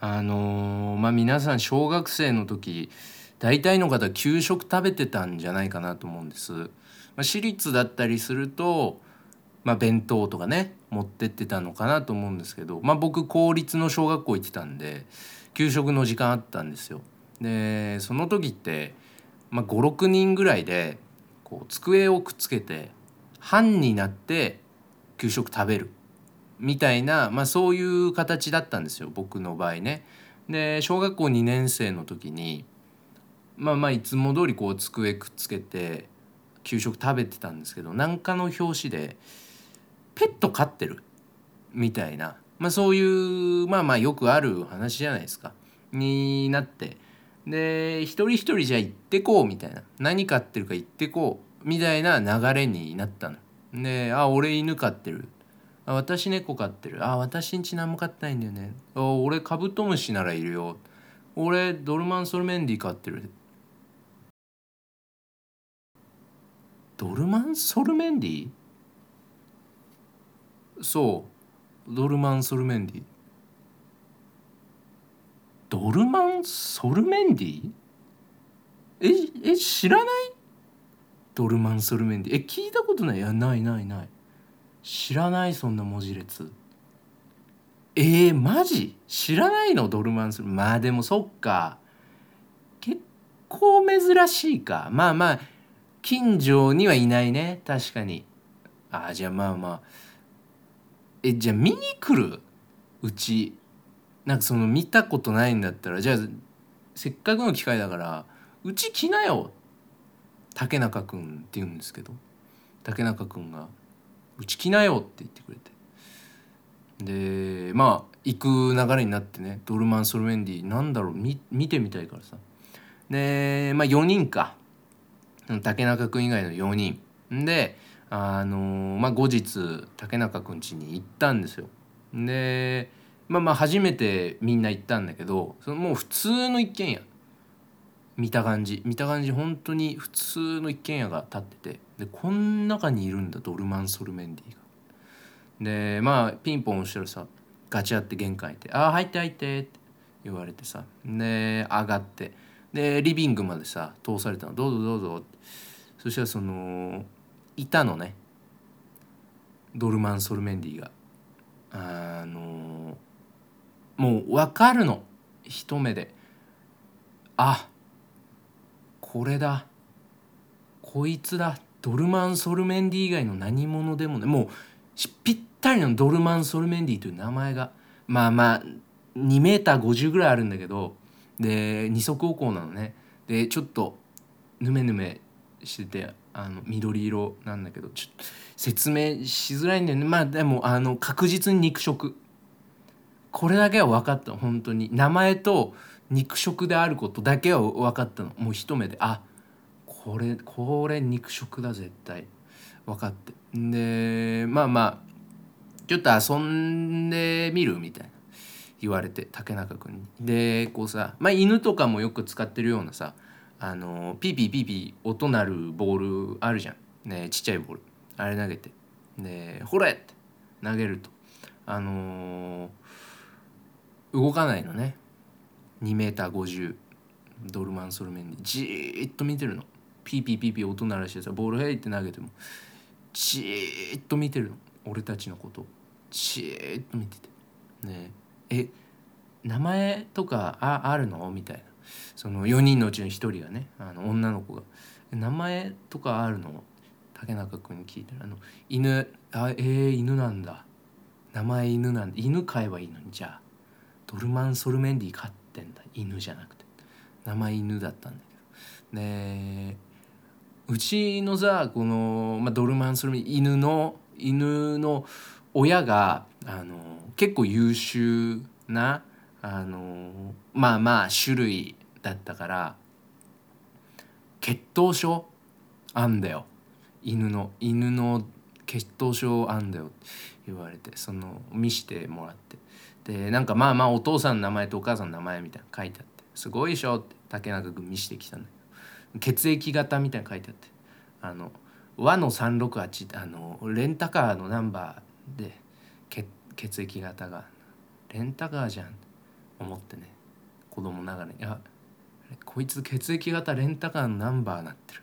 あのーまあ皆さん小学生の時大体の方給食食べてたんじゃないかなと思うんです。まあ、私立だったりすると、まあ、弁当とかね持ってってたのかなと思うんですけど、まあ、僕公立の小学校行ってたんで給食の時間あったんですよ。でその時って、まあ、56人ぐらいでこう机をくっつけて班になって給食食べるみたいな、まあ、そういう形だったんですよ僕の場合ね。で小学校2年生の時にまあまあいつも通りこう机くっつけて給食食べてたんですけど何かの表紙でペット飼ってるみたいな、まあ、そういうまあまあよくある話じゃないですか。になって。で一人一人じゃあ行ってこうみたいな。何飼ってるか行ってこうみたいな流れになったの。で「あ俺犬飼ってる」「私猫飼ってる」「あ私んち何も飼ってないんだよね」あ「俺カブトムシならいるよ」「俺ドルマンソルメンディ飼ってる」ドルマンソルメンディそう。ドルマンソルメンディドルマンソルメンディええ知らない？ドルマンソルメンディえ聞いたことない？いやないないない。知らないそんな文字列。えー、マジ？知らないのドルマンソルまあでもそっか。結構珍しいか。まあまあ近所にはいないね。確かに。ああじゃあまあまあ。えじゃあ見に来る？うち。なんかその見たことないんだったら。じゃあせっかくの機会だからうち来なよ。竹中君って言うんですけど。竹中君が「うち来なよ」って言ってくれて。でまあ行く流れになってねドルマン・ソルメンディなんだろう見見てみたいからさ。でまあ4人か。竹中君以外の4人。であのまあ後日竹中君家に行ったんですよ。でまあまあ初めてみんな行ったんだけどそのもう普通の一軒家。見た感じ。見た感じ本当に普通の一軒家が建ってて。でこん中にいるんだドルマン・ソルメンディが。でまあピンポン押したらさガチャって玄関行って「ああ入って入って」って言われてさで上がってでリビングまでさ通されたの「どうぞどうぞ」って。そしたらそのいたのね。ドルマン・ソルメンディが。あのもう分かるの。一目であこれだ。こいつだ。ドルマン・ソルメンディ以外の何者でもね。もうぴったりのドルマン・ソルメンディという名前が。まあまあ2メーター50ぐらいあるんだけど。で二足歩行なのね。でちょっとヌメヌメしててあの緑色なんだけどちょっと説明しづらいんだよね。まあでもあの確実に肉食。これだけは分かった。本当に。名前と肉食であることだけは分かったの。もう一目であこれこれ肉食だ絶対。分かって。でまあまあちょっと遊んでみるみたいな。言われて竹中君に。でこうさ、まあ、犬とかもよく使ってるようなさあのピーピーピーピー音鳴るボールあるじゃん、ね、ちっちゃいボール。あれ投げて。で「ほれ!」って投げると。あのー動かないのね。2メーター50ドルマン・ソルメンでじーっと見てるの。ピーピーピーピー音鳴らしてさボールヘイって投げてもじーっと見てるの。俺たちのことじーっと見てて。ねえ。名前とかああるの？みたいな。その4人のうちの1人がねあの女の子が「名前とかあるの?」竹中君に聞いたら「あの犬あえー、犬なんだ。名前犬なんだ。犬飼えばいいのにじゃあ。ドルマン・ソルメンディ飼って。んだ。犬じゃなくて。名前犬だったんだけど。でうちのさこの、まあ、ドルマン・ソルメンディ犬の犬の親があの結構優秀なあのまあまあ種類だったから血統症あんだよ。犬の犬の血統症あんだよって言われてその見してもらって。でなんかまあまあお父さんの名前とお母さんの名前みたいなの書いてあって「すごいでしょ」って竹中君見してきたんだけど血液型みたいなの書いてあって。あの和の368ってあのレンタカーのナンバーで血血液型がレンタカーじゃん思ってね。子供ながらに。あこいつ血液型レンタカーのナンバーなってる。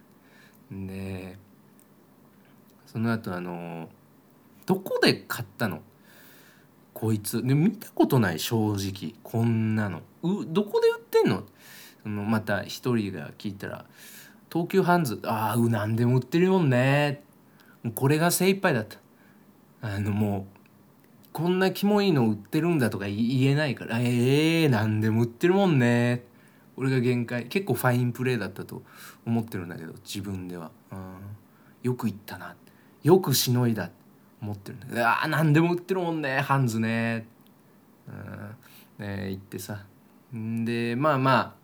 でその後あのどこで買ったの？こいつ。で見たことない正直。こんなの。うどこで売ってんの？そのまた一人が聞いたら東急ハンズ。ああう何でも売ってるもんね。これが精一杯だった。あのもうこんなキモいの売ってるんだとか言えないからええー、何でも売ってるもんね。俺が限界。結構ファインプレーだったと思ってるんだけど自分では、うん、よく言ったな。よくしのいだ。思ってるんだけどああ何でも売ってるもんねハンズね。うん。ね行ってさ。でまあま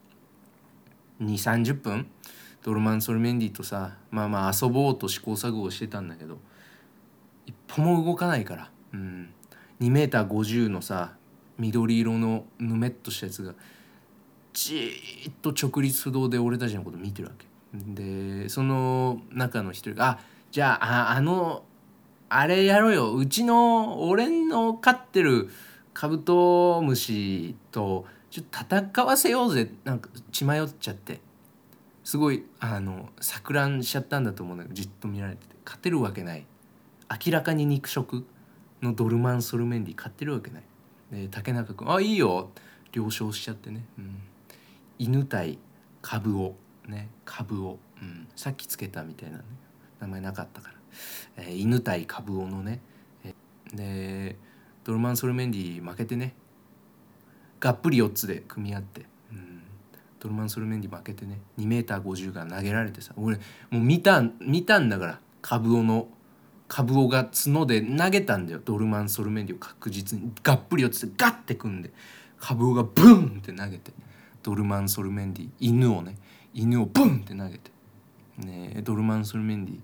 あ2 3 0分ドルマン・ソルメンディとさまあまあ遊ぼうと試行錯誤してたんだけど一歩も動かないから、うん、2メーター50のさ緑色のぬめっとしたやつがじーっと直立不動で俺たちのこと見てるわけ。でその中の一人が「あじゃあああのあれやろうよ。うちの俺の飼ってるカブトムシとちょっと戦わせようぜ」なんか血迷っちゃって。すごいあの錯乱しちゃったんだと思うんだけどじっと見られてて。勝てるわけない。明らかに肉食のドルマン・ソルメンディ買ってるわけない。で竹中君「あいいよ」了承しちゃってね、うん、犬対株を。ね。株を、うん、さっきつけたみたいな、ね、名前なかったから、えー、犬対株をのね、えー、でドルマン・ソルメンディ負けてね。がっぷり4つで組み合って、うん、ドルマン・ソルメンディ負けてね。2メーター50が投げられてさ。俺もう見た見たんだから。株をの株をが角で投げたんだよ。ドルマン・ソルメンディを確実に。がっぷり四つでガッて組んで。株をがブンって投げて。ドルマン・ソルメンディ犬をね。犬をブンって投げて。ねドルマン・ソルメンディ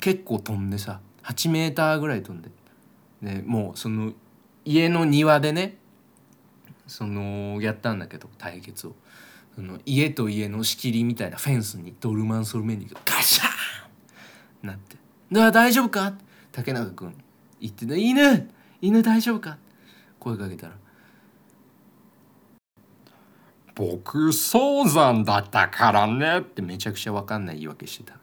結構飛んでさ8メーターぐらい飛んで。でもうその家の庭でねそのやったんだけど対決を。その家と家の仕切りみたいなフェンスにドルマン・ソルメンディがガシャーンなってだ大丈夫か？竹中君言ってた犬犬大丈夫か？声かけたら僕早産だったからねってめちゃくちゃ分かんない言い訳してた。